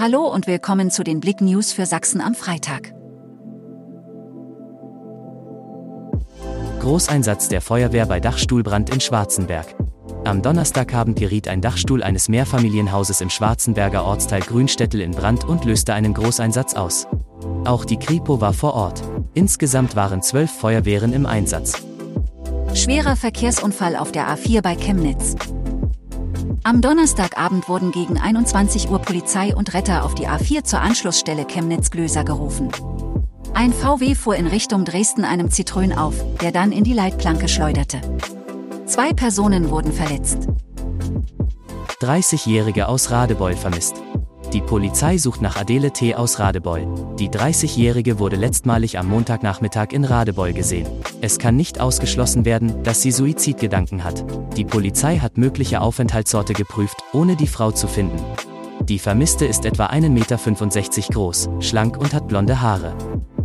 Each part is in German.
Hallo und willkommen zu den Blick News für Sachsen am Freitag. Großeinsatz der Feuerwehr bei Dachstuhlbrand in Schwarzenberg. Am Donnerstagabend geriet ein Dachstuhl eines Mehrfamilienhauses im Schwarzenberger Ortsteil Grünstädtel in Brand und löste einen Großeinsatz aus. Auch die Kripo war vor Ort. Insgesamt waren zwölf Feuerwehren im Einsatz. Schwerer Verkehrsunfall auf der A4 bei Chemnitz. Am Donnerstagabend wurden gegen 21 Uhr Polizei und Retter auf die A4 zur Anschlussstelle Chemnitz-Glöser gerufen. Ein VW fuhr in Richtung Dresden einem Zitrön auf, der dann in die Leitplanke schleuderte. Zwei Personen wurden verletzt. 30-Jährige aus Radebeul vermisst. Die Polizei sucht nach Adele T. aus Radebeul. Die 30-Jährige wurde letztmalig am Montagnachmittag in Radebeul gesehen. Es kann nicht ausgeschlossen werden, dass sie Suizidgedanken hat. Die Polizei hat mögliche Aufenthaltsorte geprüft, ohne die Frau zu finden. Die Vermisste ist etwa 1,65 Meter groß, schlank und hat blonde Haare.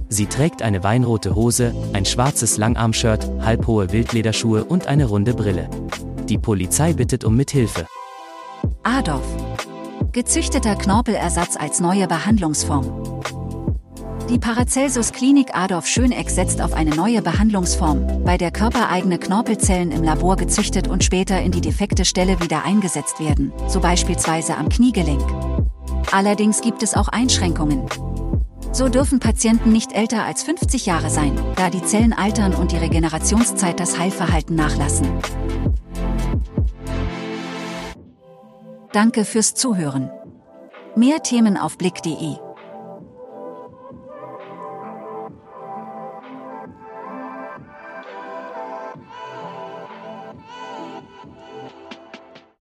Sie trägt eine weinrote Hose, ein schwarzes Langarmshirt, halbhohe Wildlederschuhe und eine runde Brille. Die Polizei bittet um Mithilfe. Adolf. Gezüchteter Knorpelersatz als neue Behandlungsform. Die Paracelsus Klinik Adolf Schöneck setzt auf eine neue Behandlungsform, bei der körpereigene Knorpelzellen im Labor gezüchtet und später in die defekte Stelle wieder eingesetzt werden, so beispielsweise am Kniegelenk. Allerdings gibt es auch Einschränkungen. So dürfen Patienten nicht älter als 50 Jahre sein, da die Zellen altern und die Regenerationszeit das Heilverhalten nachlassen. Danke fürs Zuhören. Mehr Themen auf blick.de